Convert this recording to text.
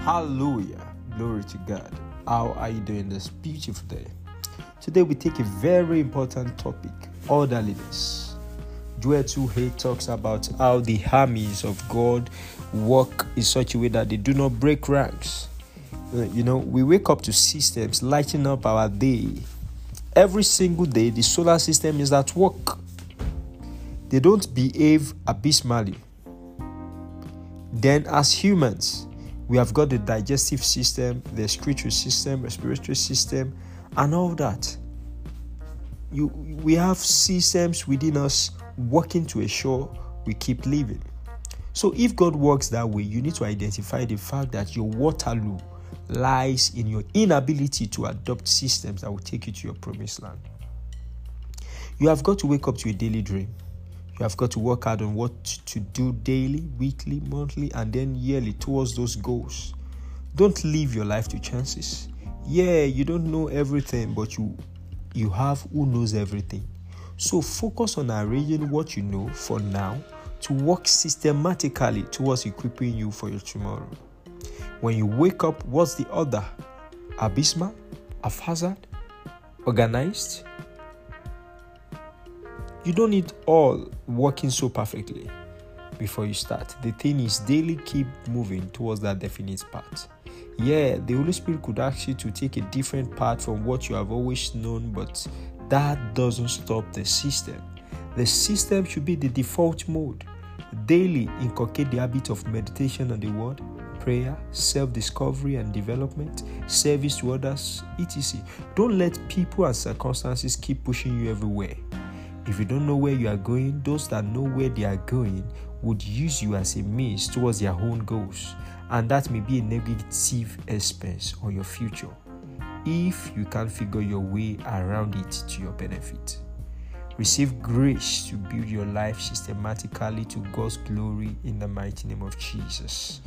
Hallelujah. Glory to God. How are you doing this beautiful day? Today we take a very important topic orderliness. Joel 2 talks about how the armies of God work in such a way that they do not break ranks. Uh, you know, we wake up to systems lighting up our day. Every single day, the solar system is at work. They don't behave abysmally. Then, as humans, we have got the digestive system, the excretory system, respiratory system, and all that. You, we have systems within us working to ensure we keep living. So, if God works that way, you need to identify the fact that your Waterloo lies in your inability to adopt systems that will take you to your promised land. You have got to wake up to a daily dream. You have got to work hard on what to do daily, weekly, monthly, and then yearly towards those goals. Don't leave your life to chances. Yeah, you don't know everything, but you you have who knows everything. So focus on arranging what you know for now to work systematically towards equipping you for your tomorrow. When you wake up, what's the order? Abysmal? Haphazard? Organized? You don't need all working so perfectly before you start. The thing is, daily keep moving towards that definite path. Yeah, the Holy Spirit could ask you to take a different path from what you have always known, but that doesn't stop the system. The system should be the default mode. Daily inculcate the habit of meditation on the Word, prayer, self discovery and development, service to others, etc. Don't let people and circumstances keep pushing you everywhere. If you don't know where you are going, those that know where they are going would use you as a means towards their own goals, and that may be a negative expense on your future if you can't figure your way around it to your benefit. Receive grace to build your life systematically to God's glory in the mighty name of Jesus.